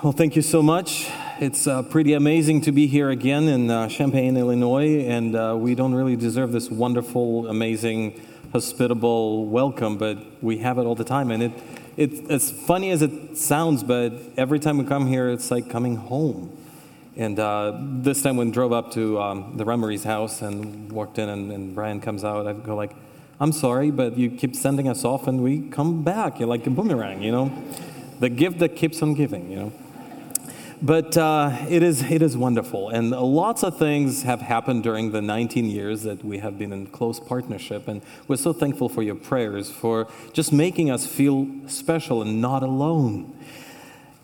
Well, thank you so much. It's uh, pretty amazing to be here again in uh, Champaign, Illinois, and uh, we don't really deserve this wonderful, amazing, hospitable welcome, but we have it all the time. And it, it, as funny as it sounds, but every time we come here, it's like coming home. And uh, this time when we drove up to um, the Remery's house and walked in, and, and Brian comes out, I go like, I'm sorry, but you keep sending us off, and we come back. You're like a boomerang, you know? the gift that keeps on giving, you know. But uh, it, is, it is wonderful. And lots of things have happened during the 19 years that we have been in close partnership. And we're so thankful for your prayers, for just making us feel special and not alone.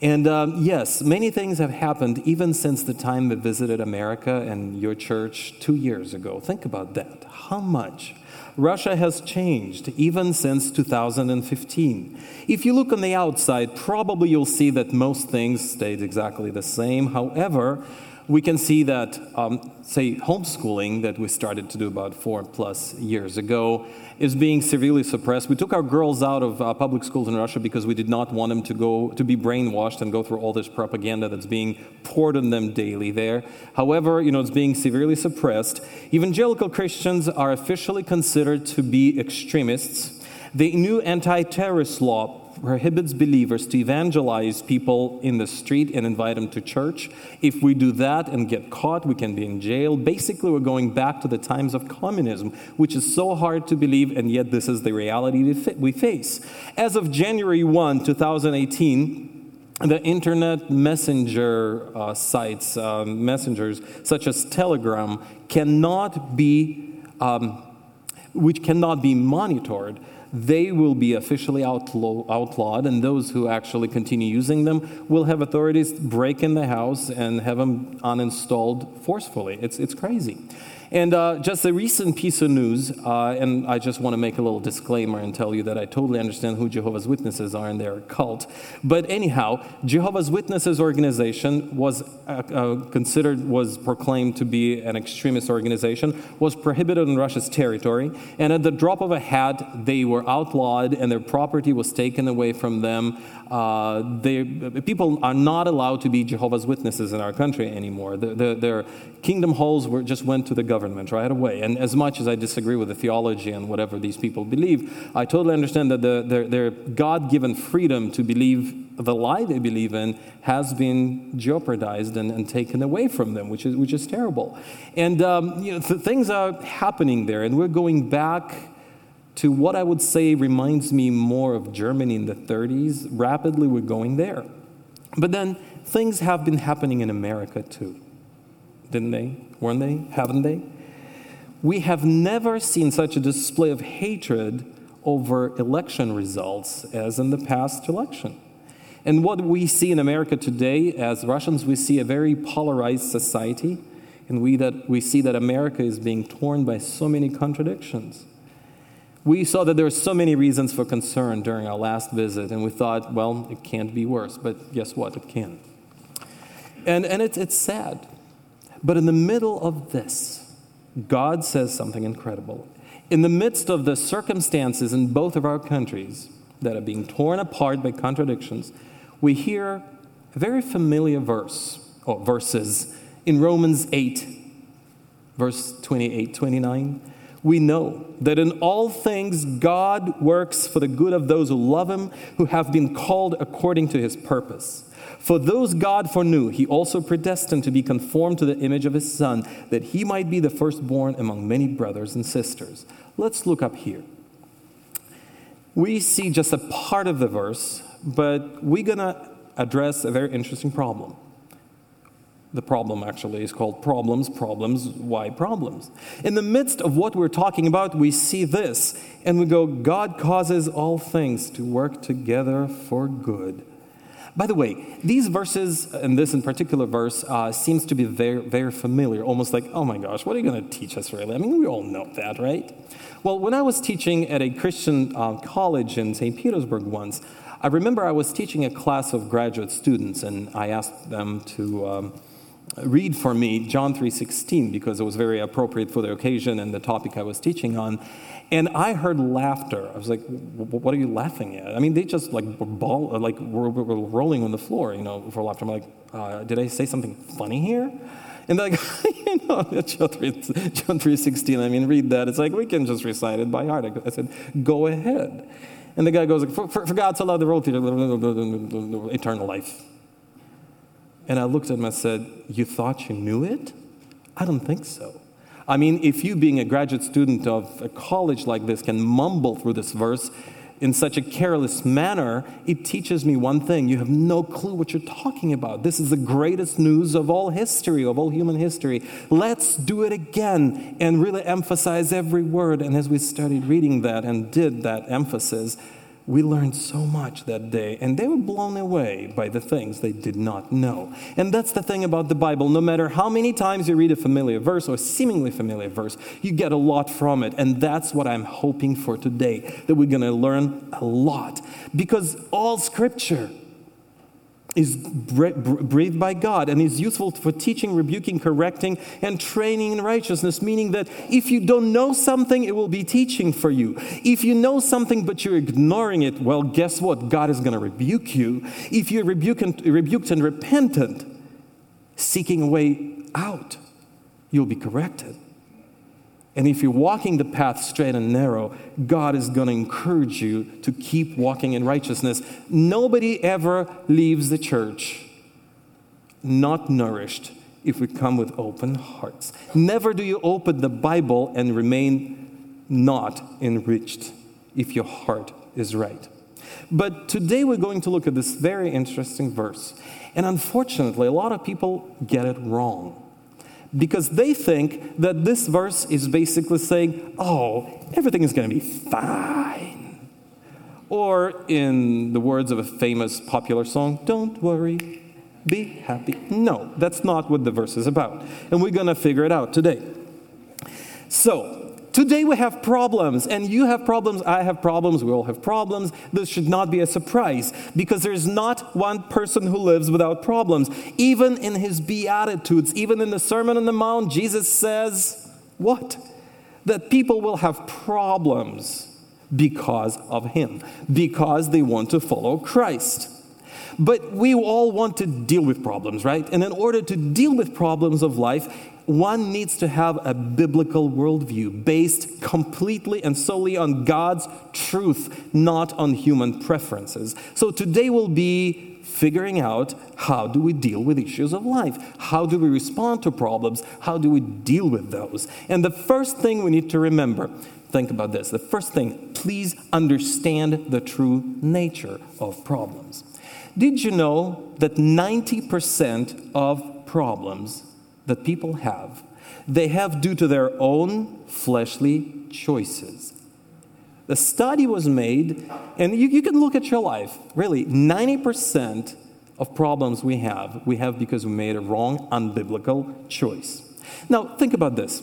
And um, yes, many things have happened even since the time we visited America and your church two years ago. Think about that. How much? Russia has changed even since 2015. If you look on the outside, probably you'll see that most things stayed exactly the same. However, we can see that, um, say, homeschooling that we started to do about four plus years ago is being severely suppressed. We took our girls out of uh, public schools in Russia because we did not want them to go to be brainwashed and go through all this propaganda that's being poured on them daily there. However, you know, it's being severely suppressed. Evangelical Christians are officially considered to be extremists. The new anti-terrorist law prohibits believers to evangelize people in the street and invite them to church. If we do that and get caught, we can be in jail. Basically, we're going back to the times of communism, which is so hard to believe, and yet this is the reality we face. As of January 1, 2018, the internet messenger uh, sites, uh, messengers such as Telegram, cannot be, um, which cannot be monitored they will be officially outlaw, outlawed, and those who actually continue using them will have authorities break in the house and have them uninstalled forcefully. It's, it's crazy. And uh, just a recent piece of news, uh, and I just want to make a little disclaimer and tell you that I totally understand who Jehovah's Witnesses are and their cult. But anyhow, Jehovah's Witnesses organization was uh, uh, considered, was proclaimed to be an extremist organization, was prohibited in Russia's territory, and at the drop of a hat, they were outlawed and their property was taken away from them. Uh, they, people are not allowed to be Jehovah's Witnesses in our country anymore. The, the, their kingdom halls were, just went to the government right away. And as much as I disagree with the theology and whatever these people believe, I totally understand that the, their, their God given freedom to believe the lie they believe in has been jeopardized and, and taken away from them, which is, which is terrible. And um, you know, th- things are happening there, and we're going back to what I would say reminds me more of Germany in the 30s. Rapidly, we're going there. But then things have been happening in America too, didn't they? Weren't they? Haven't they? We have never seen such a display of hatred over election results as in the past election. And what we see in America today, as Russians, we see a very polarized society, and we, that, we see that America is being torn by so many contradictions we saw that there are so many reasons for concern during our last visit, and we thought, well, it can't be worse. But guess what? It can. And, and it's, it's sad. But in the middle of this, God says something incredible. In the midst of the circumstances in both of our countries that are being torn apart by contradictions, we hear a very familiar verse, or verses, in Romans 8, verse 28 29 we know that in all things God works for the good of those who love him, who have been called according to his purpose. For those God foreknew, he also predestined to be conformed to the image of his Son, that he might be the firstborn among many brothers and sisters. Let's look up here. We see just a part of the verse, but we're going to address a very interesting problem. The problem actually is called problems, problems, why problems? In the midst of what we're talking about, we see this and we go, God causes all things to work together for good. By the way, these verses, and this in particular verse, uh, seems to be very, very familiar, almost like, oh my gosh, what are you going to teach us really? I mean, we all know that, right? Well, when I was teaching at a Christian uh, college in St. Petersburg once, I remember I was teaching a class of graduate students, and I asked them to. Um, read for me John 3:16 because it was very appropriate for the occasion and the topic I was teaching on. And I heard laughter. I was like, "What are you laughing at?" I mean, they just like were ball, like were, were rolling on the floor, you know, for laughter. I'm like, uh, "Did I say something funny here?" And like, you know, John 3.16, I mean, read that. It's like, we can just recite it by heart. I said, go ahead. And the guy goes, for, for, for God to love the world, eternal life. And I looked at him and said, you thought you knew it? I don't think so. I mean, if you, being a graduate student of a college like this, can mumble through this verse, in such a careless manner, it teaches me one thing. You have no clue what you're talking about. This is the greatest news of all history, of all human history. Let's do it again and really emphasize every word. And as we studied reading that and did that emphasis, we learned so much that day, and they were blown away by the things they did not know. And that's the thing about the Bible. No matter how many times you read a familiar verse or a seemingly familiar verse, you get a lot from it. And that's what I'm hoping for today that we're going to learn a lot. Because all scripture is breathed by God and is useful for teaching, rebuking, correcting, and training in righteousness, meaning that if you don't know something, it will be teaching for you. If you know something but you're ignoring it, well, guess what? God is going to rebuke you. If you're rebuked and, rebuked and repentant, seeking a way out, you'll be corrected. And if you're walking the path straight and narrow, God is going to encourage you to keep walking in righteousness. Nobody ever leaves the church not nourished if we come with open hearts. Never do you open the Bible and remain not enriched if your heart is right. But today we're going to look at this very interesting verse. And unfortunately, a lot of people get it wrong because they think that this verse is basically saying, oh, everything is going to be fine. Or, in the words of a famous popular song, don't worry, be happy. No, that's not what the verse is about. And we're going to figure it out today. So, Today we have problems, and you have problems, I have problems, we all have problems. This should not be a surprise because there's not one person who lives without problems. Even in his Beatitudes, even in the Sermon on the Mount, Jesus says, What? That people will have problems because of him, because they want to follow Christ. But we all want to deal with problems, right? And in order to deal with problems of life, one needs to have a biblical worldview based completely and solely on God's truth, not on human preferences. So today we'll be figuring out how do we deal with issues of life? How do we respond to problems? How do we deal with those? And the first thing we need to remember think about this. The first thing, please understand the true nature of problems. Did you know that 90% of problems that people have, they have due to their own fleshly choices. The study was made, and you, you can look at your life. Really, 90% of problems we have, we have because we made a wrong, unbiblical choice. Now, think about this.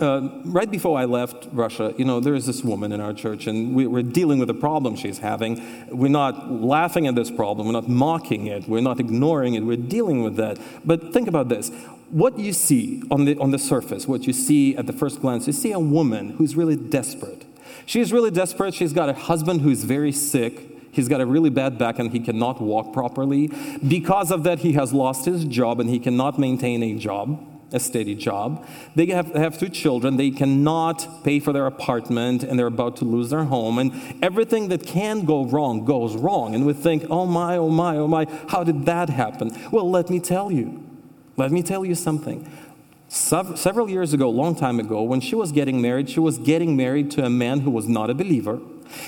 Uh, right before I left Russia, you know, there is this woman in our church, and we, are dealing with a problem she's having. We're not laughing at this problem, we're not mocking it, we're not ignoring it, we're dealing with that. But think about this what you see on the, on the surface, what you see at the first glance, you see a woman who's really desperate. She's really desperate. She's got a husband who's very sick. He's got a really bad back and he cannot walk properly. Because of that, he has lost his job and he cannot maintain a job, a steady job. They have, have two children. They cannot pay for their apartment and they're about to lose their home. And everything that can go wrong goes wrong. And we think, oh my, oh my, oh my, how did that happen? Well, let me tell you. Let me tell you something. Several years ago, long time ago, when she was getting married, she was getting married to a man who was not a believer.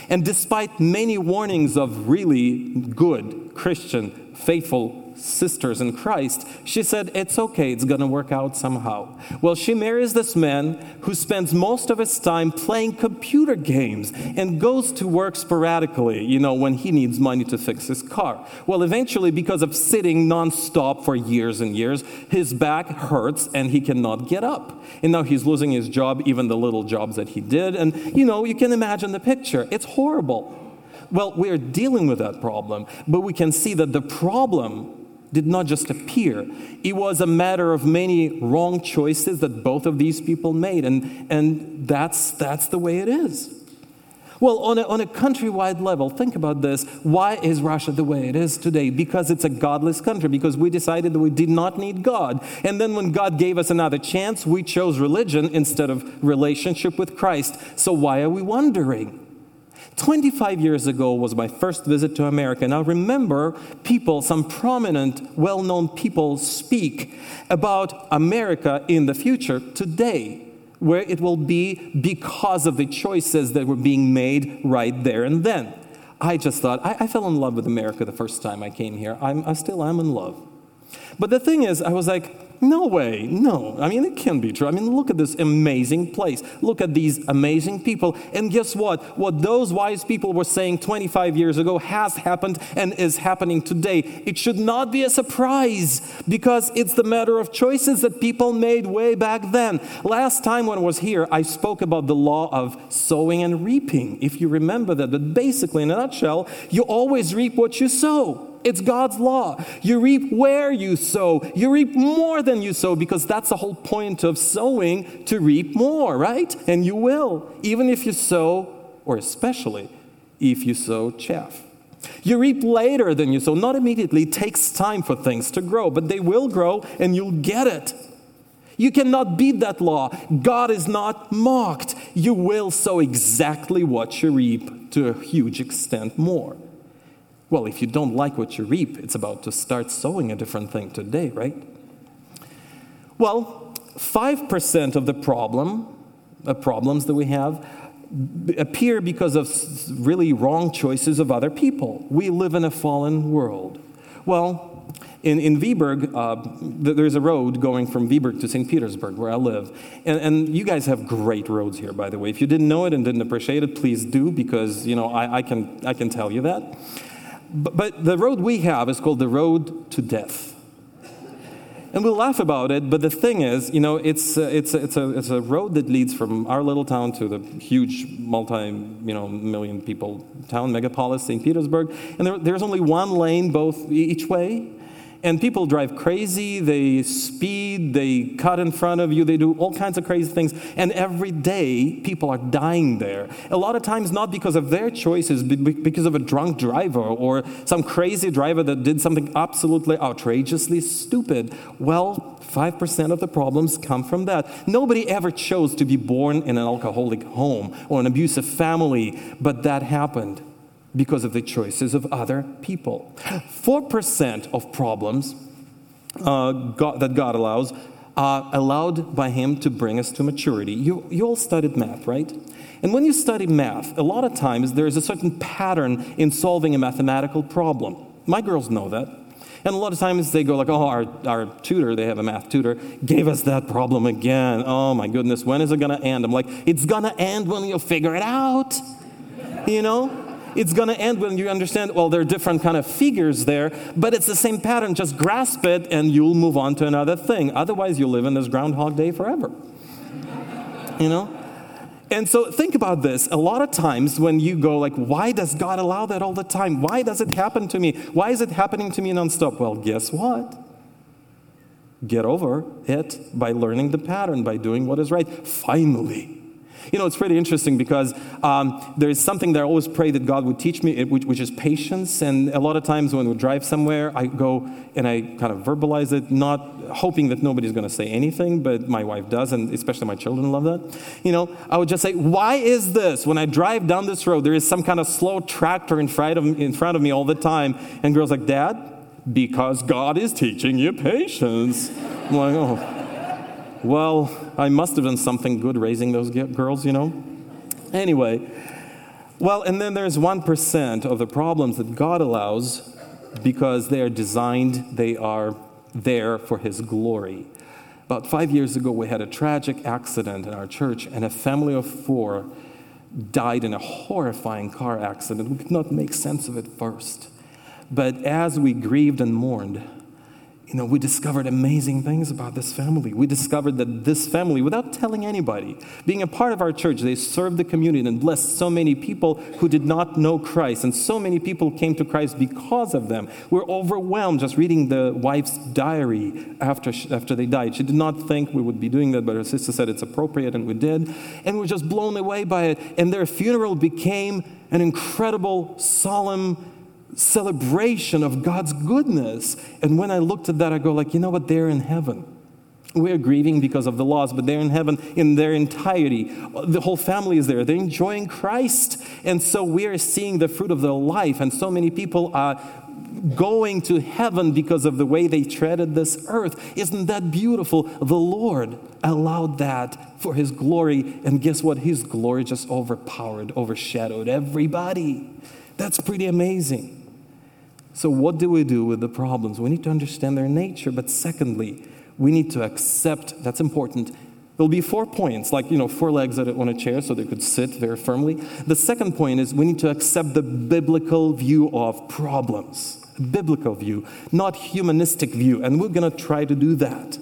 And despite many warnings of really good Christian, faithful sisters in Christ, she said, It's okay, it's gonna work out somehow. Well, she marries this man who spends most of his time playing computer games and goes to work sporadically, you know, when he needs money to fix his car. Well, eventually, because of sitting nonstop for years and years, his back hurts and he cannot get up. And now he's losing his job, even the little jobs that he did. And, you know, you can imagine the picture. It's horrible. Well, we are dealing with that problem, but we can see that the problem did not just appear. It was a matter of many wrong choices that both of these people made, and, and that's, that's the way it is. Well, on a, on a countrywide level, think about this. Why is Russia the way it is today? Because it's a godless country, because we decided that we did not need God. And then when God gave us another chance, we chose religion instead of relationship with Christ. So why are we wondering? 25 years ago was my first visit to America, and I remember people, some prominent, well known people, speak about America in the future today, where it will be because of the choices that were being made right there and then. I just thought, I, I fell in love with America the first time I came here. I'm, I still am in love. But the thing is, I was like, no way, no. I mean, it can't be true. I mean, look at this amazing place. Look at these amazing people. And guess what? What those wise people were saying 25 years ago has happened and is happening today. It should not be a surprise because it's the matter of choices that people made way back then. Last time when I was here, I spoke about the law of sowing and reaping, if you remember that. But basically, in a nutshell, you always reap what you sow. It's God's law. You reap where you sow. You reap more than you sow because that's the whole point of sowing to reap more, right? And you will, even if you sow, or especially if you sow chaff. You reap later than you sow, not immediately. It takes time for things to grow, but they will grow and you'll get it. You cannot beat that law. God is not mocked. You will sow exactly what you reap to a huge extent more. Well, if you don't like what you reap, it's about to start sowing a different thing today, right? Well, 5% of the problem, the problems that we have, appear because of really wrong choices of other people. We live in a fallen world. Well, in, in Vyborg, uh, there's a road going from Vyborg to St. Petersburg, where I live. And, and, you guys have great roads here, by the way. If you didn't know it and didn't appreciate it, please do, because, you know, I, I can, I can tell you that. But, the road we have is called the road to death. And we laugh about it, but the thing is, you know, it's, uh, it's, it's, a, it's a road that leads from our little town to the huge multi, you know, million people town, megapolis, St. Petersburg. And there, there's only one lane both each way. And people drive crazy, they speed, they cut in front of you, they do all kinds of crazy things. And every day, people are dying there. A lot of times, not because of their choices, but because of a drunk driver or some crazy driver that did something absolutely outrageously stupid. Well, 5% of the problems come from that. Nobody ever chose to be born in an alcoholic home or an abusive family, but that happened because of the choices of other people. 4% of problems uh, God, that God allows are allowed by Him to bring us to maturity. You, you all studied math, right? And when you study math, a lot of times there is a certain pattern in solving a mathematical problem. My girls know that. And a lot of times they go like, oh, our, our tutor, they have a math tutor, gave us that problem again. Oh my goodness, when is it going to end? I'm like, it's going to end when you figure it out. You know? It's going to end when you understand, well, there are different kind of figures there, but it's the same pattern. Just grasp it and you'll move on to another thing. Otherwise, you'll live in this Groundhog Day forever. you know? And so think about this. A lot of times when you go like, why does God allow that all the time? Why does it happen to me? Why is it happening to me nonstop? Well, guess what? Get over it by learning the pattern, by doing what is right. Finally. You know, it's pretty interesting because um, there's something that I always pray that God would teach me, which, which, is patience. And a lot of times when we drive somewhere, I go and I kind of verbalize it, not hoping that nobody's going to say anything, but my wife does, and especially my children love that. You know, I would just say, Why is this? When I drive down this road, there is some kind of slow tractor in front of, in front of me all the time. And girls like, Dad, because God is teaching you patience. I'm like, oh. Well, I must have done something good raising those girls, you know? Anyway, well, and then there's 1% of the problems that God allows because they are designed, they are there for His glory. About five years ago, we had a tragic accident in our church, and a family of four died in a horrifying car accident. We could not make sense of it first. But as we grieved and mourned, you know, we discovered amazing things about this family. We discovered that this family, without telling anybody, being a part of our church, they served the community and blessed so many people who did not know Christ. And so many people came to Christ because of them. We're overwhelmed just reading the wife's diary after, she, after they died. She did not think we would be doing that, but her sister said it's appropriate, and we did. And we we're just blown away by it. And their funeral became an incredible, solemn, celebration of God's goodness. And when I looked at that, I go like, you know what? They're in heaven. We're grieving because of the loss, but they're in heaven in their entirety. The whole family is there. They're enjoying Christ. And so we are seeing the fruit of their life. And so many people are going to heaven because of the way they treaded this earth. Isn't that beautiful? The Lord allowed that for His glory. And guess what? His glory just overpowered, overshadowed everybody. That's pretty amazing. So, what do we do with the problems? We need to understand their nature, but secondly, we need to accept that's important. There'll be four points, like, you know, four legs on a chair so they could sit very firmly. The second point is we need to accept the biblical view of problems, biblical view, not humanistic view, and we're going to try to do that.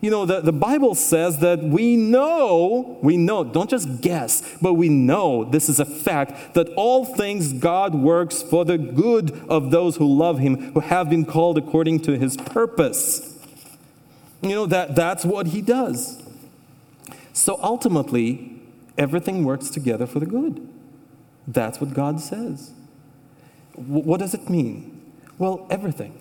You know, the, the Bible says that we know, we know, don't just guess, but we know this is a fact that all things God works for the good of those who love Him, who have been called according to His purpose. You know, that, that's what He does. So ultimately, everything works together for the good. That's what God says. W- what does it mean? Well, everything.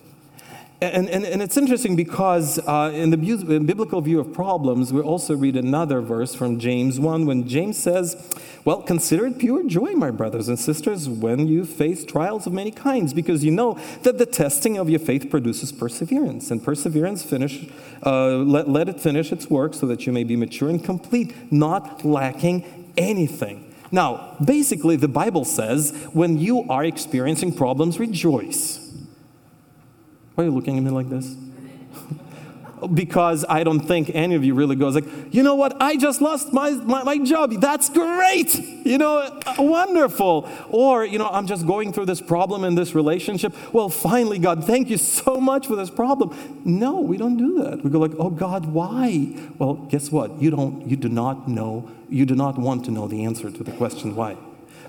And, and, and it's interesting because uh, in the biblical view of problems, we also read another verse from James 1 when James says, Well, consider it pure joy, my brothers and sisters, when you face trials of many kinds, because you know that the testing of your faith produces perseverance. And perseverance, finish, uh, let, let it finish its work so that you may be mature and complete, not lacking anything. Now, basically, the Bible says when you are experiencing problems, rejoice. Why are you looking at me like this? because I don't think any of you really goes like, you know what, I just lost my, my, my, job. That's great. You know, uh, wonderful. Or, you know, I'm just going through this problem in this relationship. Well, finally, God, thank you so much for this problem. No, we don't do that. We go like, oh God, why? Well, guess what? You don't, you do not know, you do not want to know the answer to the question why.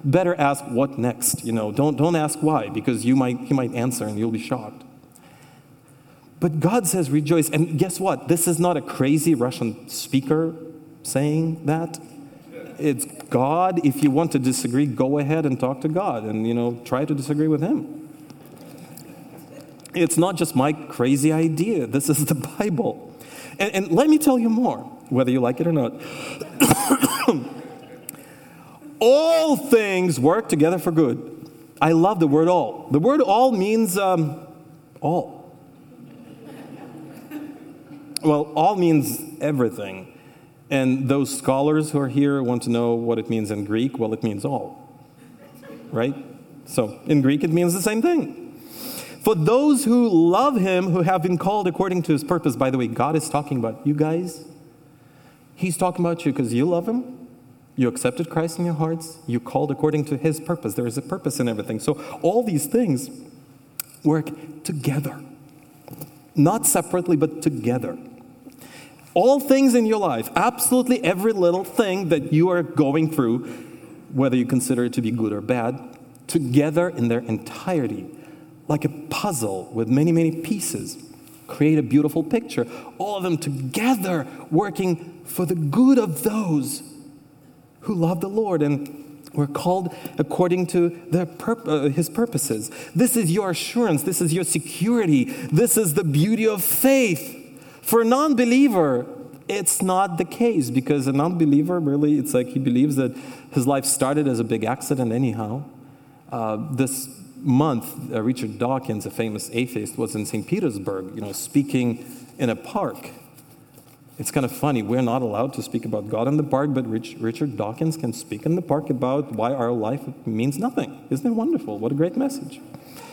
Better ask what next, you know. Don't, don't ask why, because you might, he might answer and you'll be shocked. But God says rejoice. And guess what? This is not a crazy Russian speaker saying that. It's God. If you want to disagree, go ahead and talk to God and, you know, try to disagree with Him. It's not just my crazy idea. This is the Bible. And, and let me tell you more, whether you like it or not. all things work together for good. I love the word all. The word all means um, all. Well, all means everything. And those scholars who are here want to know what it means in Greek. Well, it means all. Right? So in Greek, it means the same thing. For those who love him, who have been called according to his purpose, by the way, God is talking about you guys. He's talking about you because you love him. You accepted Christ in your hearts. You called according to his purpose. There is a purpose in everything. So all these things work together, not separately, but together all things in your life, absolutely every little thing that you are going through, whether you consider it to be good or bad, together in their entirety, like a puzzle with many, many pieces, create a beautiful picture. All of them together working for the good of those who love the Lord and we're called according to uh, his purposes. This is your assurance. This is your security. This is the beauty of faith. For a non believer, it's not the case because a non believer really, it's like he believes that his life started as a big accident, anyhow. Uh, this month, uh, Richard Dawkins, a famous atheist, was in St. Petersburg, you know, speaking in a park. It's kind of funny. We're not allowed to speak about God in the park, but Rich, Richard Dawkins can speak in the park about why our life means nothing. Isn't it wonderful? What a great message.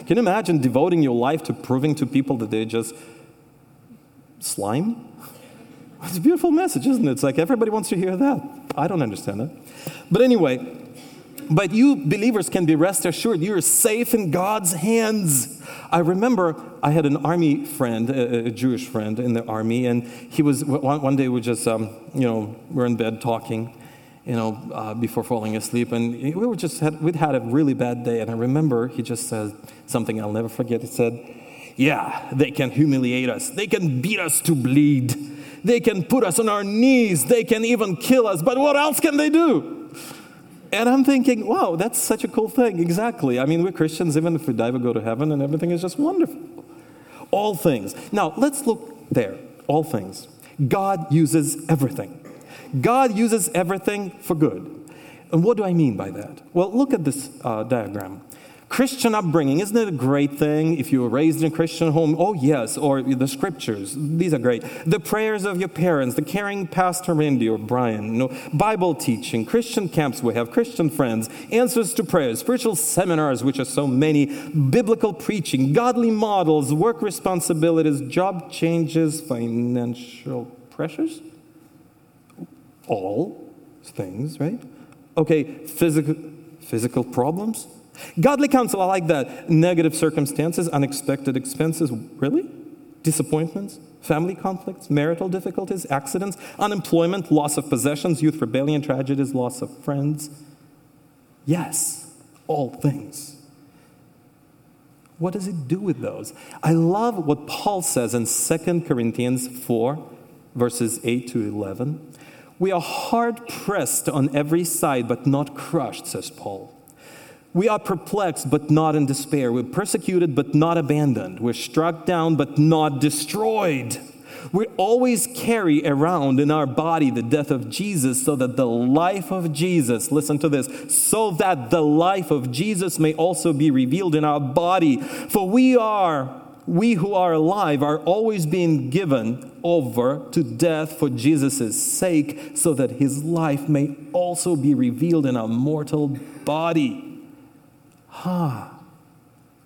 Can you imagine devoting your life to proving to people that they're just slime? It's a beautiful message, isn't it? It's like everybody wants to hear that. I don't understand it. But anyway, but you believers can be rest assured you're safe in God's hands. I remember I had an army friend, a, Jewish friend in the army, and he was one, one day we just, um, you know, we're in bed talking, you know, uh, before falling asleep, and we were just had, we'd had a really bad day, and I remember he just said something I'll never forget. He said, "Yeah, they can humiliate us, they can beat us to bleed, they can put us on our knees, they can even kill us, but what else can they do?" And I'm thinking, wow, that's such a cool thing. Exactly. I mean, we're Christians, even if we die, we go to heaven, and everything is just wonderful. All things. Now, let's look there. All things. God uses everything. God uses everything for good. And what do I mean by that? Well, look at this uh, diagram. Christian upbringing, isn't it a great thing if you were raised in a Christian home? Oh, yes, or the scriptures, these are great. The prayers of your parents, the caring Pastor Randy or Brian, you know, Bible teaching, Christian camps we have, Christian friends, answers to prayers, spiritual seminars, which are so many, biblical preaching, godly models, work responsibilities, job changes, financial pressures. All things, right? Okay, physical, physical problems Godly counsel, I like that. Negative circumstances, unexpected expenses. Really? Disappointments, family conflicts, marital difficulties, accidents, unemployment, loss of possessions, youth rebellion, tragedies, loss of friends. Yes, all things. What does it do with those? I love what Paul says in 2 Corinthians 4, verses 8 to 11. We are hard pressed on every side, but not crushed, says Paul. We are perplexed, but not in despair. We're persecuted, but not abandoned. We're struck down, but not destroyed. We always carry around in our body the death of Jesus so that the life of Jesus, listen to this, so that the life of Jesus may also be revealed in our body. For we are, we who are alive, are always being given over to death for Jesus' sake so that his life may also be revealed in our mortal body. Ha!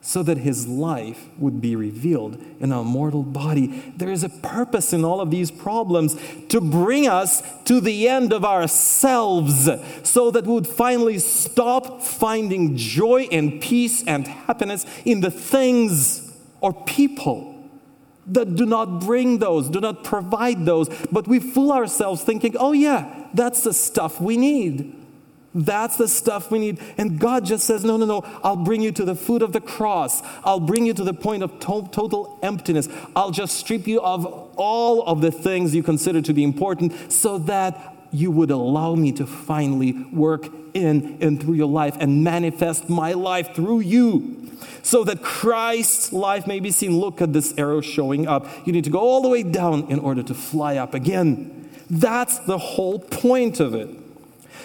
So that his life would be revealed in our mortal body. There is a purpose in all of these problems to bring us to the end of ourselves so that we would finally stop finding joy and peace and happiness in the things or people that do not bring those, do not provide those, but we fool ourselves thinking, oh, yeah, that's the stuff we need. That's the stuff we need. And God just says, No, no, no, I'll bring you to the foot of the cross. I'll bring you to the point of to- total emptiness. I'll just strip you of all of the things you consider to be important so that you would allow me to finally work in and through your life and manifest my life through you so that Christ's life may be seen. Look at this arrow showing up. You need to go all the way down in order to fly up again. That's the whole point of it.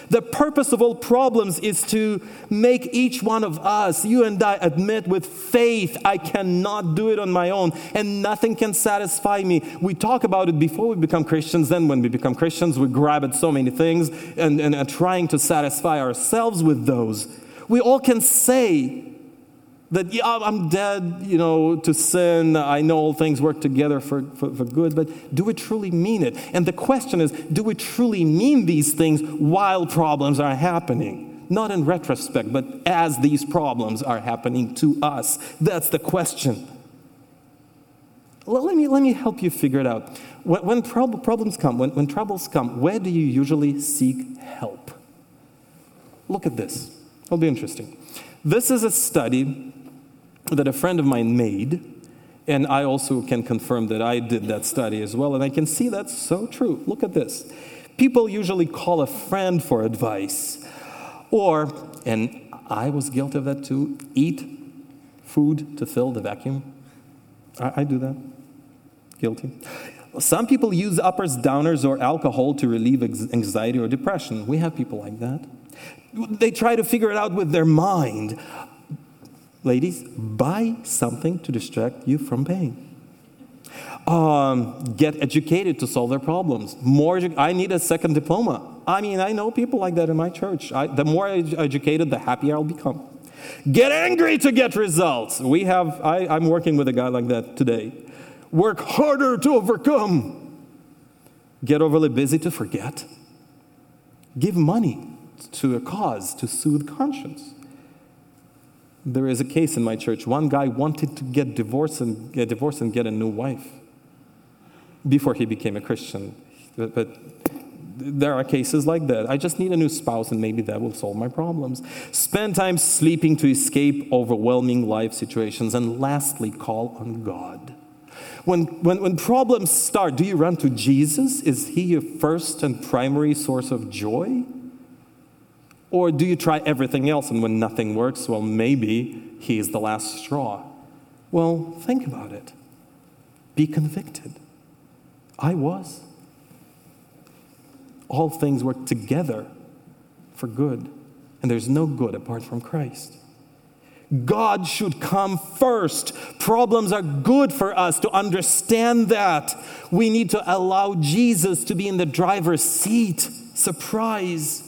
The purpose of all problems is to make each one of us, you and I, admit with faith, I cannot do it on my own, and nothing can satisfy me. We talk about it before we become Christians, then when we become Christians, we grab at so many things and, and are trying to satisfy ourselves with those. We all can say, that yeah, I'm dead, you know, to sin. I know all things work together for, for, for, good, but do we truly mean it? And the question is, do we truly mean these things while problems are happening? Not in retrospect, but as these problems are happening to us. That's the question. Let me, let me help you figure it out. When, when prob- problems come, when, when troubles come, where do you usually seek help? Look at this. It'll be interesting. This is a study that a friend of mine made, and I also can confirm that I did that study as well, and I can see that's so true. Look at this. People usually call a friend for advice, or, and I was guilty of that too, eat food to fill the vacuum. I, I do that. Guilty. Some people use uppers, downers, or alcohol to relieve anxiety or depression. We have people like that. They try to figure it out with their mind. Ladies, buy something to distract you from pain. Um, get educated to solve their problems. More, I need a second diploma. I mean, I know people like that in my church. I, the more educated, the happier I'll become. Get angry to get results. We have, I, I'm working with a guy like that today. Work harder to overcome. Get overly busy to forget. Give money to a cause to soothe conscience. There is a case in my church. One guy wanted to get divorced and get divorced and get a new wife before he became a Christian. But, but there are cases like that. I just need a new spouse, and maybe that will solve my problems. Spend time sleeping to escape overwhelming life situations. And lastly, call on God. When, when, when problems start, do you run to Jesus? Is he your first and primary source of joy? Or do you try everything else and when nothing works, well, maybe he's the last straw? Well, think about it. Be convicted. I was. All things work together for good, and there's no good apart from Christ. God should come first. Problems are good for us to understand that. We need to allow Jesus to be in the driver's seat. Surprise.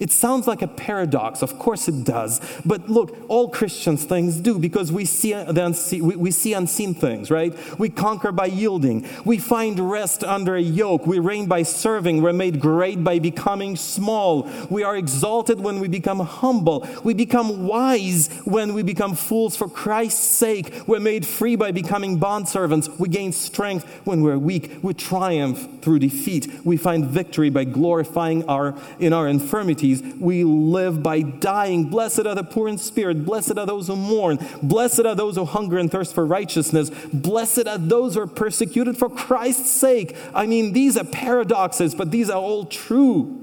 It sounds like a paradox. Of course it does. But look, all Christians things do because we see, unseen, we, we see unseen things, right? We conquer by yielding. We find rest under a yoke. We reign by serving. We're made great by becoming small. We are exalted when we become humble. We become wise when we become fools for Christ's sake. We're made free by becoming bondservants. We gain strength when we're weak. We triumph through defeat. We find victory by glorifying our in our infirmity we live by dying. Blessed are the poor in spirit. Blessed are those who mourn. Blessed are those who hunger and thirst for righteousness. Blessed are those who are persecuted for Christ's sake. I mean, these are paradoxes, but these are all true.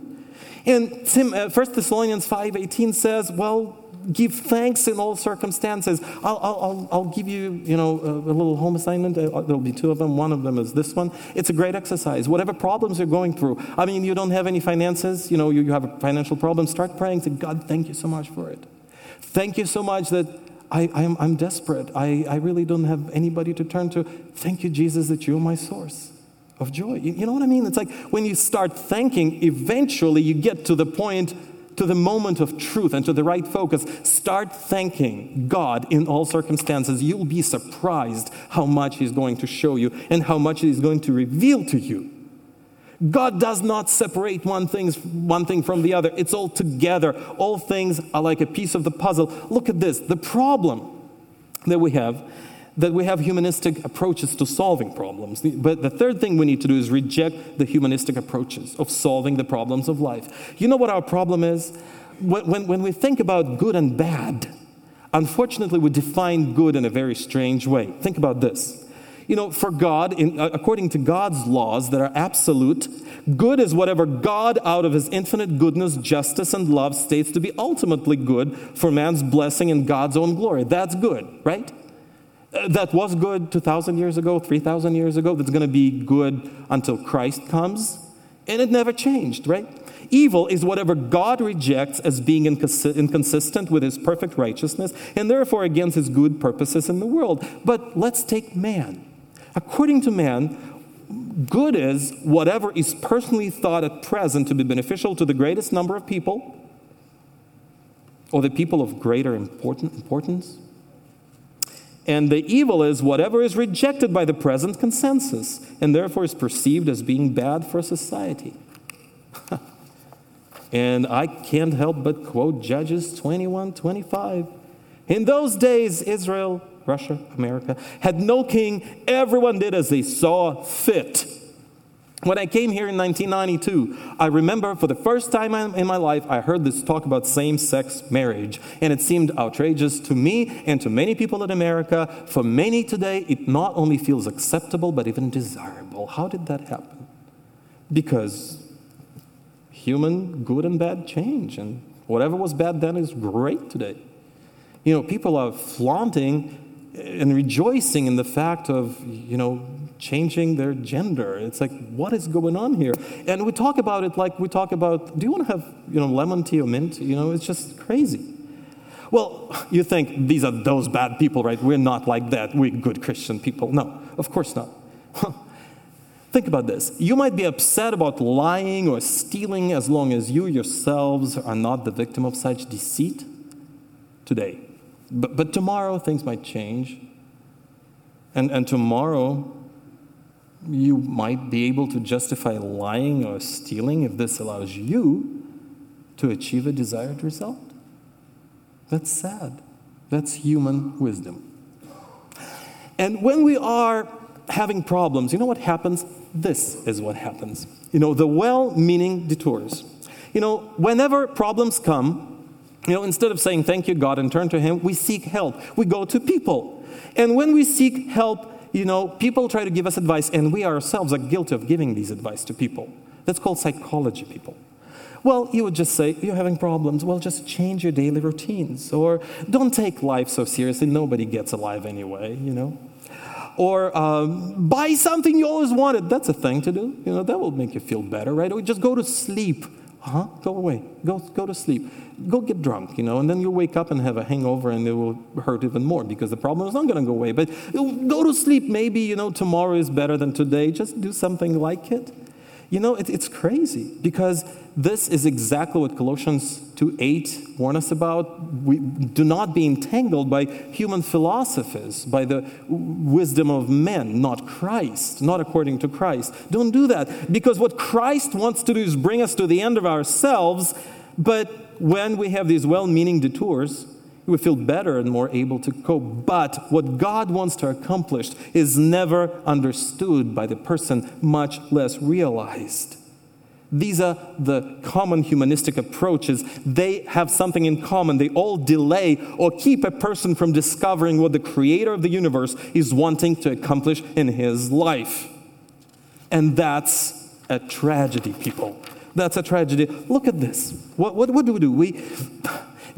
And Tim, uh, 1 Thessalonians 5.18 says, well, give thanks in all circumstances. I'll, I'll, I'll give you, you know, a, a little home assignment. Uh, there'll be two of them. One of them is this one. It's a great exercise. Whatever problems you're going through. I mean, you don't have any finances. You know, you, you have a financial problem. Start praying to God. Thank you so much for it. Thank you so much that I, I'm, I'm desperate. I, I really don't have anybody to turn to. Thank you, Jesus, that you're my source of joy. You, you know what I mean? It's like when you start thanking, eventually you get to the point to the moment of truth and to the right focus, start thanking God in all circumstances. You'll be surprised how much He's going to show you and how much He's going to reveal to you. God does not separate one, things, one thing from the other, it's all together. All things are like a piece of the puzzle. Look at this the problem that we have that we have humanistic approaches to solving problems. But the third thing we need to do is reject the humanistic approaches of solving the problems of life. You know what our problem is? When, when, when we think about good and bad, unfortunately, we define good in a very strange way. Think about this. You know, for God, in, uh, according to God's laws that are absolute, good is whatever God, out of his infinite goodness, justice, and love, states to be ultimately good for man's blessing and God's own glory. That's good, right? That was good 2,000 years ago, 3,000 years ago, that's going to be good until Christ comes. And it never changed, right? Evil is whatever God rejects as being inconsistent with his perfect righteousness and therefore against his good purposes in the world. But let's take man. According to man, good is whatever is personally thought at present to be beneficial to the greatest number of people or the people of greater important, importance and the evil is whatever is rejected by the present consensus and therefore is perceived as being bad for society. and I can't help but quote Judges 21 25. In those days, Israel, Russia, America had no king. Everyone did as they saw fit. When I came here in 1992, I remember for the first time in my life, I heard this talk about same sex marriage. And it seemed outrageous to me and to many people in America. For many today, it not only feels acceptable, but even desirable. How did that happen? Because human good and bad change. And whatever was bad then is great today. You know, people are flaunting and rejoicing in the fact of, you know, changing their gender. It's like, what is going on here? And we talk about it like we talk about, do you want to have, you know, lemon tea or mint? You know, it's just crazy. Well, you think these are those bad people, right? We're not like that. We're good Christian people. No, of course not. Think about this. You might be upset about lying or stealing as long as you yourselves are not the victim of such deceit today. But, but tomorrow things might change. And, and tomorrow you might be able to justify lying or stealing if this allows you to achieve a desired result. That's sad. That's human wisdom. And when we are having problems, you know what happens? This is what happens. You know, the well meaning detours. You know, whenever problems come, you know, instead of saying thank you, God, and turn to Him, we seek help. We go to people. And when we seek help, you know, people try to give us advice, and we ourselves are guilty of giving these advice to people. That's called psychology, people. Well, you would just say, You're having problems. Well, just change your daily routines. Or don't take life so seriously. Nobody gets alive anyway, you know. Or um, buy something you always wanted. That's a thing to do. You know, that will make you feel better, right? Or just go to sleep. Huh? Go away. Go, go to sleep. Go get drunk, you know, and then you'll wake up and have a hangover and it will hurt even more because the problem is not going to go away. But go to sleep. Maybe, you know, tomorrow is better than today. Just do something like it. You know, it, it's crazy because this is exactly what Colossians 2:8 warn us about. We do not be entangled by human philosophies, by the wisdom of men, not Christ, not according to Christ. Don't do that because what Christ wants to do is bring us to the end of ourselves, but when we have these well-meaning detours, we feel better and more able to cope. But what God wants to accomplish is never understood by the person, much less realized. These are the common humanistic approaches. They have something in common. They all delay or keep a person from discovering what the creator of the universe is wanting to accomplish in his life. And that's a tragedy, people. That's a tragedy. Look at this. What, what, what do we do? We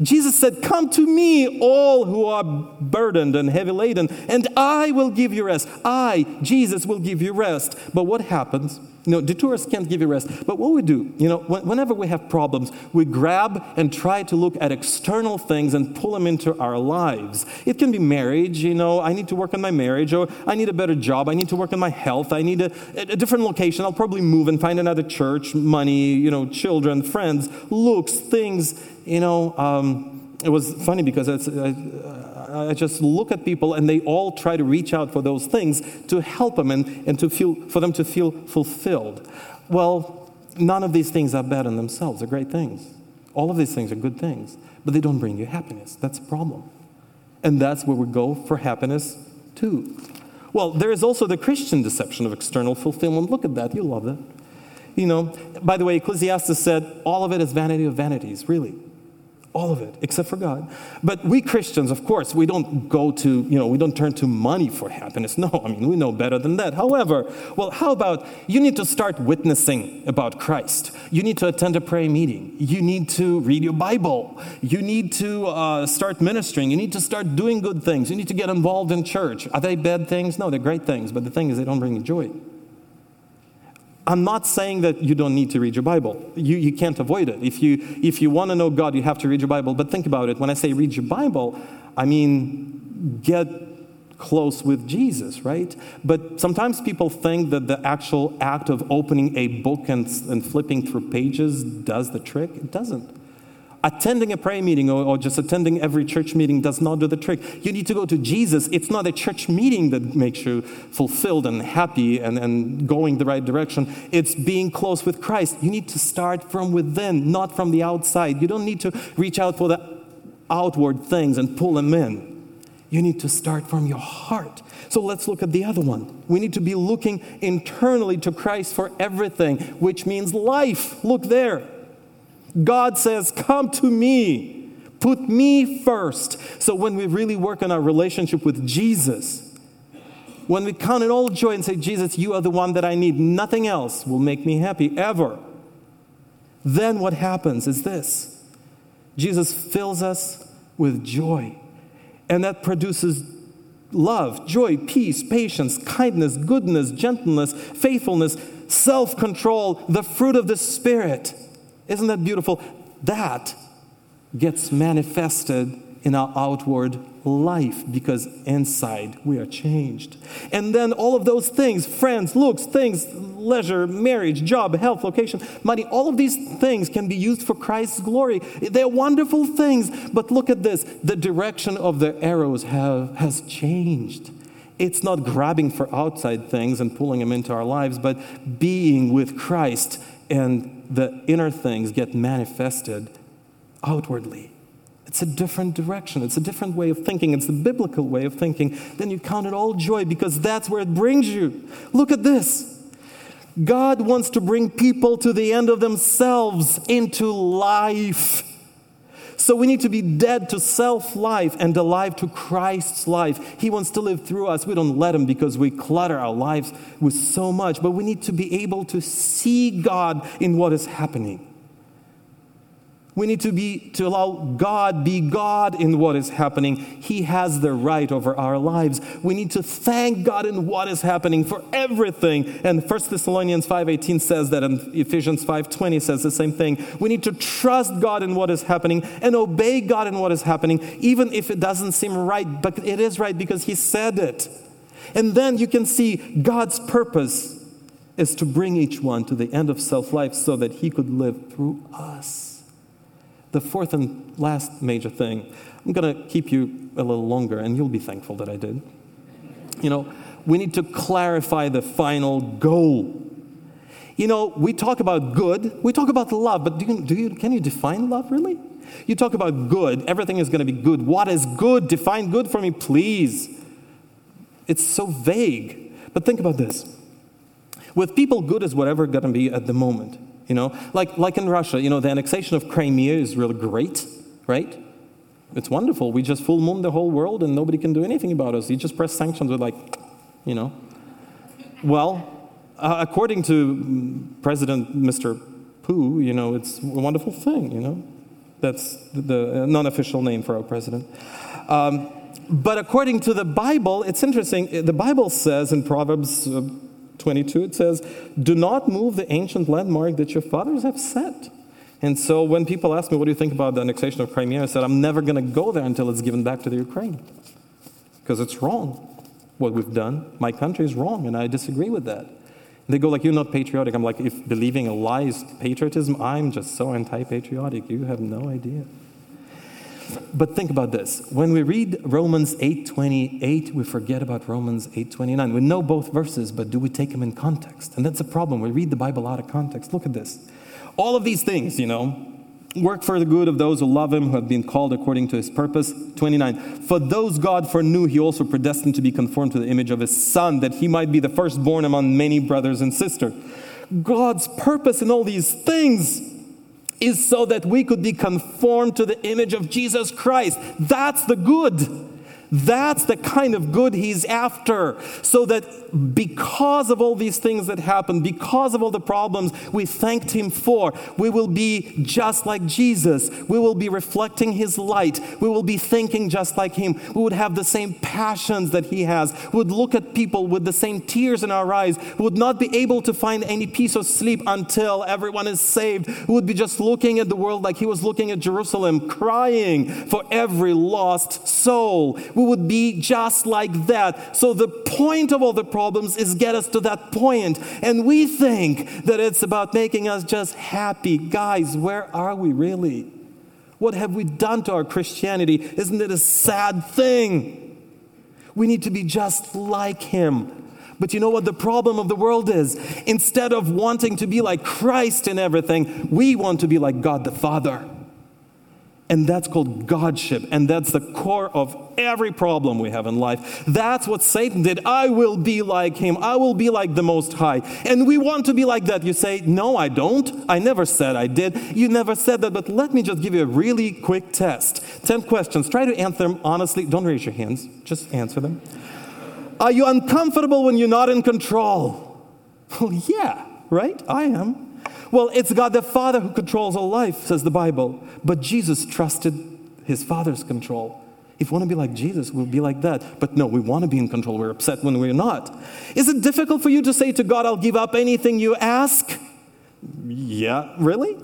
Jesus said, Come to me, all who are burdened and heavy laden, and I will give you rest. I, Jesus, will give you rest. But what happens? You know, detours can't give you rest. But what we do, you know, whenever we have problems, we grab and try to look at external things and pull them into our lives. It can be marriage, you know, I need to work on my marriage, or I need a better job, I need to work on my health, I need a, a different location, I'll probably move and find another church, money, you know, children, friends, looks, things, you know. Um, it was funny because uh, I just look at people and they all try to reach out for those things to help them and, and to feel, for them to feel fulfilled. Well, none of these things are bad in themselves, they're great things. All of these things are good things, but they don't bring you happiness. That's a problem. And that's where we go for happiness too. Well, there is also the Christian deception of external fulfillment. Look at that. You love that. You know, by the way, Ecclesiastes said all of it is vanity of vanities, really. All of it, except for God. But we Christians, of course, we don't go to, you know, we don't turn to money for happiness. No, I mean, we know better than that. However, well, how about you need to start witnessing about Christ? You need to attend a prayer meeting. You need to read your Bible. You need to uh, start ministering. You need to start doing good things. You need to get involved in church. Are they bad things? No, they're great things. But the thing is, they don't bring you joy. I'm not saying that you don't need to read your Bible. You, you can't avoid it. If you, if you want to know God, you have to read your Bible. But think about it. When I say read your Bible, I mean get close with Jesus, right? But sometimes people think that the actual act of opening a book and, and flipping through pages does the trick. It doesn't. Attending a prayer meeting or, or, just attending every church meeting does not do the trick. You need to go to Jesus. It's not a church meeting that makes you fulfilled and happy and, and going the right direction. It's being close with Christ. You need to start from within, not from the outside. You don't need to reach out for the outward things and pull them in. You need to start from your heart. So let's look at the other one. We need to be looking internally to Christ for everything, which means life. Look there. God says, Come to me. Put me first. So when we really work on our relationship with Jesus, when we count it all joy and say, Jesus, you are the one that I need, nothing else will make me happy ever. Then what happens is this Jesus fills us with joy. And that produces love, joy, peace, patience, kindness, goodness, gentleness, faithfulness, self control, the fruit of the Spirit. Isn't that beautiful? That gets manifested in our outward life because inside we are changed. And then all of those things friends, looks, things, leisure, marriage, job, health, location, money all of these things can be used for Christ's glory. They're wonderful things, but look at this the direction of the arrows have, has changed. It's not grabbing for outside things and pulling them into our lives, but being with Christ and the inner things get manifested outwardly. It's a different direction. It's a different way of thinking. It's the biblical way of thinking. Then you count it all joy because that's where it brings you. Look at this. God wants to bring people to the end of themselves into life. So we need to be dead to self life and alive to Christ's life. He wants to live through us. We don't let Him because we clutter our lives with so much, but we need to be able to see God in what is happening. We need to be to allow God be God in what is happening. He has the right over our lives. We need to thank God in what is happening for everything. And 1 Thessalonians 5:18 says that and Ephesians 5:20 says the same thing. We need to trust God in what is happening and obey God in what is happening even if it doesn't seem right, but it is right because he said it. And then you can see God's purpose is to bring each one to the end of self-life so that he could live through us the fourth and last major thing, I'm going to keep you a little longer, and you'll be thankful that I did. You know, we need to clarify the final goal. You know, we talk about good, we talk about love, but do you, do you, can you define love really? You talk about good, everything is going to be good. What is good? Define good for me, please. It's so vague. But think about this. With people, good is whatever going to be at the moment. You know, like, like in Russia, you know, the annexation of Crimea is really great, right? It's wonderful. We just full moon the whole world and nobody can do anything about us. You just press sanctions with, like, you know. Well, uh, according to President Mr. Pooh, you know, it's a wonderful thing, you know. That's the non official name for our president. Um, but according to the Bible, it's interesting. The Bible says in Proverbs uh, 22, it says, Do not move the ancient landmark that your fathers have set. And so when people ask me, What do you think about the annexation of Crimea? I said, I'm never going to go there until it's given back to the Ukraine. Because it's wrong what we've done. My country is wrong, and I disagree with that. They go like, You're not patriotic. I'm like, If believing a lie is patriotism, I'm just so anti patriotic. You have no idea. But think about this. When we read Romans 8:28, we forget about Romans 8:29. We know both verses, but do we take them in context? And that's a problem. We read the Bible out of context. Look at this. All of these things, you know, work for the good of those who love him, who have been called according to his purpose. 29. For those God foreknew, he also predestined to be conformed to the image of his son, that he might be the firstborn among many brothers and sisters. God's purpose in all these things is so that we could be conformed to the image of Jesus Christ. That's the good. That's the kind of good he's after. So that because of all these things that happened, because of all the problems we thanked him for, we will be just like Jesus. We will be reflecting his light. We will be thinking just like him. We would have the same passions that he has. We would look at people with the same tears in our eyes. We would not be able to find any peace or sleep until everyone is saved. We would be just looking at the world like he was looking at Jerusalem, crying for every lost soul. We would be just like that. So the point of all the problems is get us to that point. And we think that it's about making us just happy. Guys, where are we really? What have we done to our Christianity? Isn't it a sad thing? We need to be just like Him. But you know what the problem of the world is? Instead of wanting to be like Christ in everything, we want to be like God the Father. And that's called Godship. And that's the core of every problem we have in life. That's what Satan did. I will be like him. I will be like the Most High. And we want to be like that. You say, No, I don't. I never said I did. You never said that. But let me just give you a really quick test 10 questions. Try to answer them honestly. Don't raise your hands, just answer them. Are you uncomfortable when you're not in control? Well, yeah, right? I am. Well, it's God the Father who controls all life, says the Bible. But Jesus trusted his Father's control. If we want to be like Jesus, we'll be like that. But no, we want to be in control. We're upset when we're not. Is it difficult for you to say to God, I'll give up anything you ask? Yeah, really?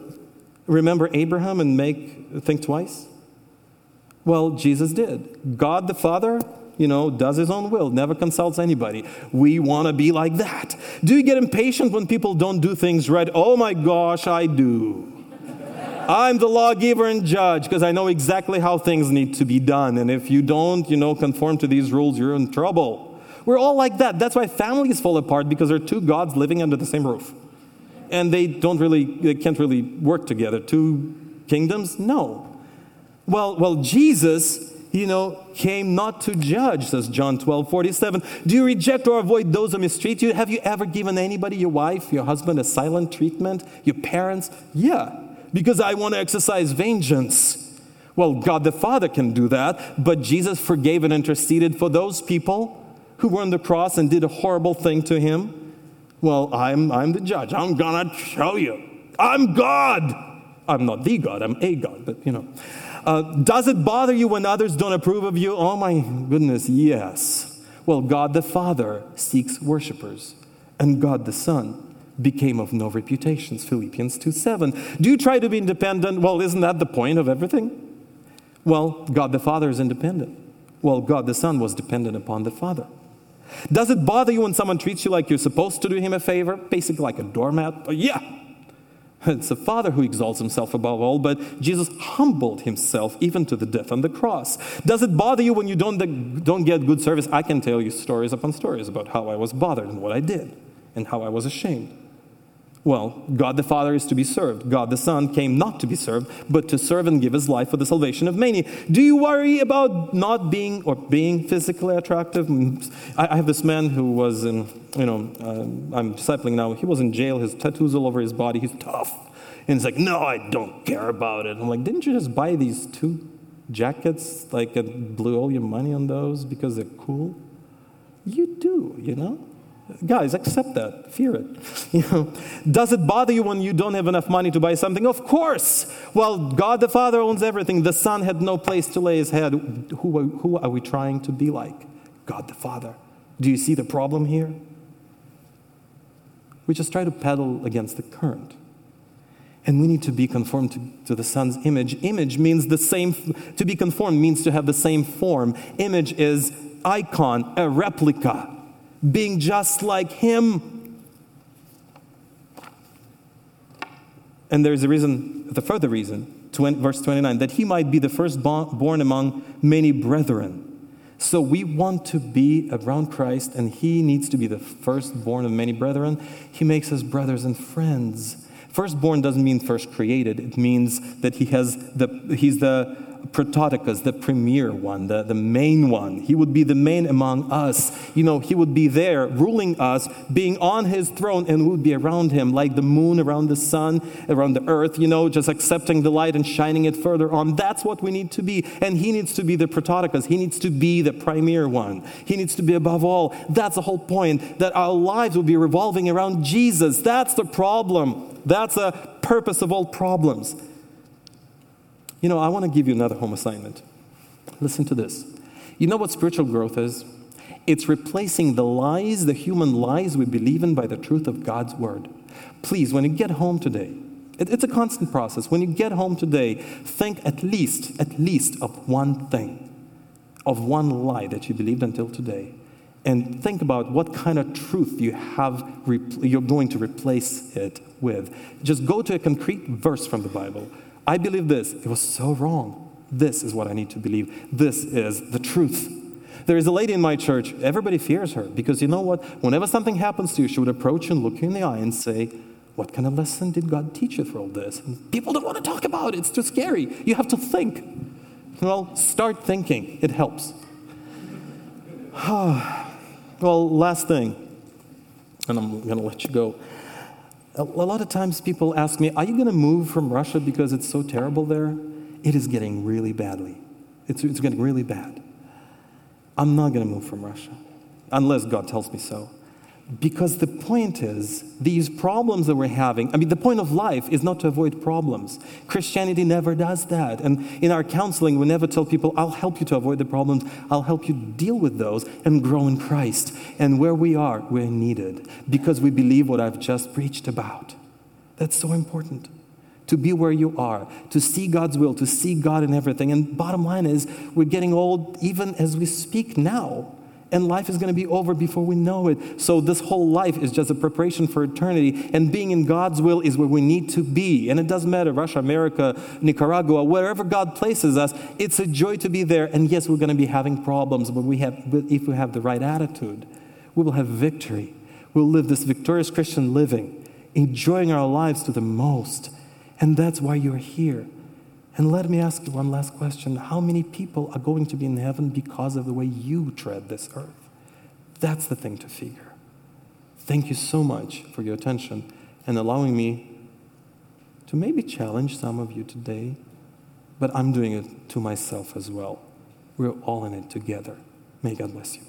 Remember Abraham and make think twice? Well, Jesus did. God the Father you know, does his own will, never consults anybody. We want to be like that. Do you get impatient when people don't do things right? Oh my gosh, I do. I'm the lawgiver and judge because I know exactly how things need to be done. And if you don't, you know, conform to these rules, you're in trouble. We're all like that. That's why families fall apart because there are two gods living under the same roof. And they don't really, they can't really work together. Two kingdoms? No. Well, well, Jesus, you know, came not to judge, says John 12, 47. Do you reject or avoid those who mistreat you? Have you ever given anybody, your wife, your husband, a silent treatment? Your parents? Yeah, because I want to exercise vengeance. Well, God the Father can do that, but Jesus forgave and interceded for those people who were on the cross and did a horrible thing to him. Well, I'm, I'm the judge. I'm going to show you. I'm God. I'm not the God, I'm a God, but you know. Uh, does it bother you when others don't approve of you? Oh my goodness, yes. Well, God the Father seeks worshipers, and God the Son became of no reputations. Philippians 2 7. Do you try to be independent? Well, isn't that the point of everything? Well, God the Father is independent. Well, God the Son was dependent upon the Father. Does it bother you when someone treats you like you're supposed to do him a favor? Basically, like a doormat? Yeah. It's the Father who exalts himself above all, but Jesus humbled himself even to the death on the cross. Does it bother you when you don't, don't get good service? I can tell you stories upon stories about how I was bothered and what I did and how I was ashamed. Well, God the Father is to be served. God the Son came not to be served, but to serve and give his life for the salvation of many. Do you worry about not being or being physically attractive? I, have this man who was in, you know, uh, I'm discipling now. He was in jail, his tattoos all over his body. He's tough. And he's like, no, I don't care about it. I'm like, didn't you just buy these two jackets, like, and blew all your money on those because they're cool? You do, you know? Guys, accept that. Fear it. You know, does it bother you when you don't have enough money to buy something? Of course. Well, God the Father owns everything. The Son had no place to lay his head. Who, who are we trying to be like? God the Father. Do you see the problem here? We just try to paddle against the current. And we need to be conformed to, to, the Son's image. Image means the same, to be conformed means to have the same form. Image is icon, a replica being just like him. And there's a reason, the further reason, 20, verse 29, that he might be the firstborn among many brethren. So we want to be around Christ, and he needs to be the firstborn of many brethren. He makes us brothers and friends. Firstborn doesn't mean first created, it means that he has the, he's the Prototokos, the premier one, the, the main one. He would be the main among us. You know, he would be there ruling us, being on his throne, and we would be around him like the moon around the sun, around the earth, you know, just accepting the light and shining it further on. That's what we need to be. And he needs to be the Prototokos. He needs to be the premier one. He needs to be above all. That's the whole point, that our lives will be revolving around Jesus. That's the problem. That's the purpose of all problems. You know, I want to give you another home assignment. Listen to this. You know what spiritual growth is? It's replacing the lies, the human lies we believe in by the truth of God's word. Please, when you get home today, it, it's a constant process. When you get home today, think at least, at least of one thing, of one lie that you believed until today. And think about what kind of truth you have, you're going to replace it with. Just go to a concrete verse from the Bible I believe this. It was so wrong. This is what I need to believe. This is the truth. There is a lady in my church, everybody fears her because you know what? Whenever something happens to you, she would approach and look you in the eye and say, What kind of lesson did God teach you through all this? And people don't want to talk about it, it's too scary. You have to think. Well, start thinking, it helps. well, last thing, and I'm going to let you go a lot of times people ask me, Are you going to move from Russia because it's so terrible there? It is getting really badly. It's, it's getting really bad. I'm not going to move from Russia unless God tells me so. Because the point is, these problems that we're having, I mean, the point of life is not to avoid problems. Christianity never does that. And in our counseling, we never tell people, I'll help you to avoid the problems, I'll help you deal with those and grow in Christ. And where we are, we're needed because we believe what I've just preached about. That's so important. To be where you are, to see God's will, to see God in everything. And bottom line is, we're getting old even as we speak now and life is going to be over before we know it. So, this whole life is just a preparation for eternity, and being in God's will is where we need to be. And it doesn't matter Russia, America, Nicaragua, wherever God places us, it's a joy to be there. And yes, we're going to be having problems, but we have, if we have the right attitude, we will have victory. We'll live this victorious Christian living enjoying our lives to the most. And that's why you're here. And let me ask you one last question. How many people are going to be in heaven because of the way you tread this earth? That's the thing to figure. Thank you so much for your attention and allowing me to maybe challenge some of you today, but I'm doing it to myself as well. We're all in it together. May God bless you.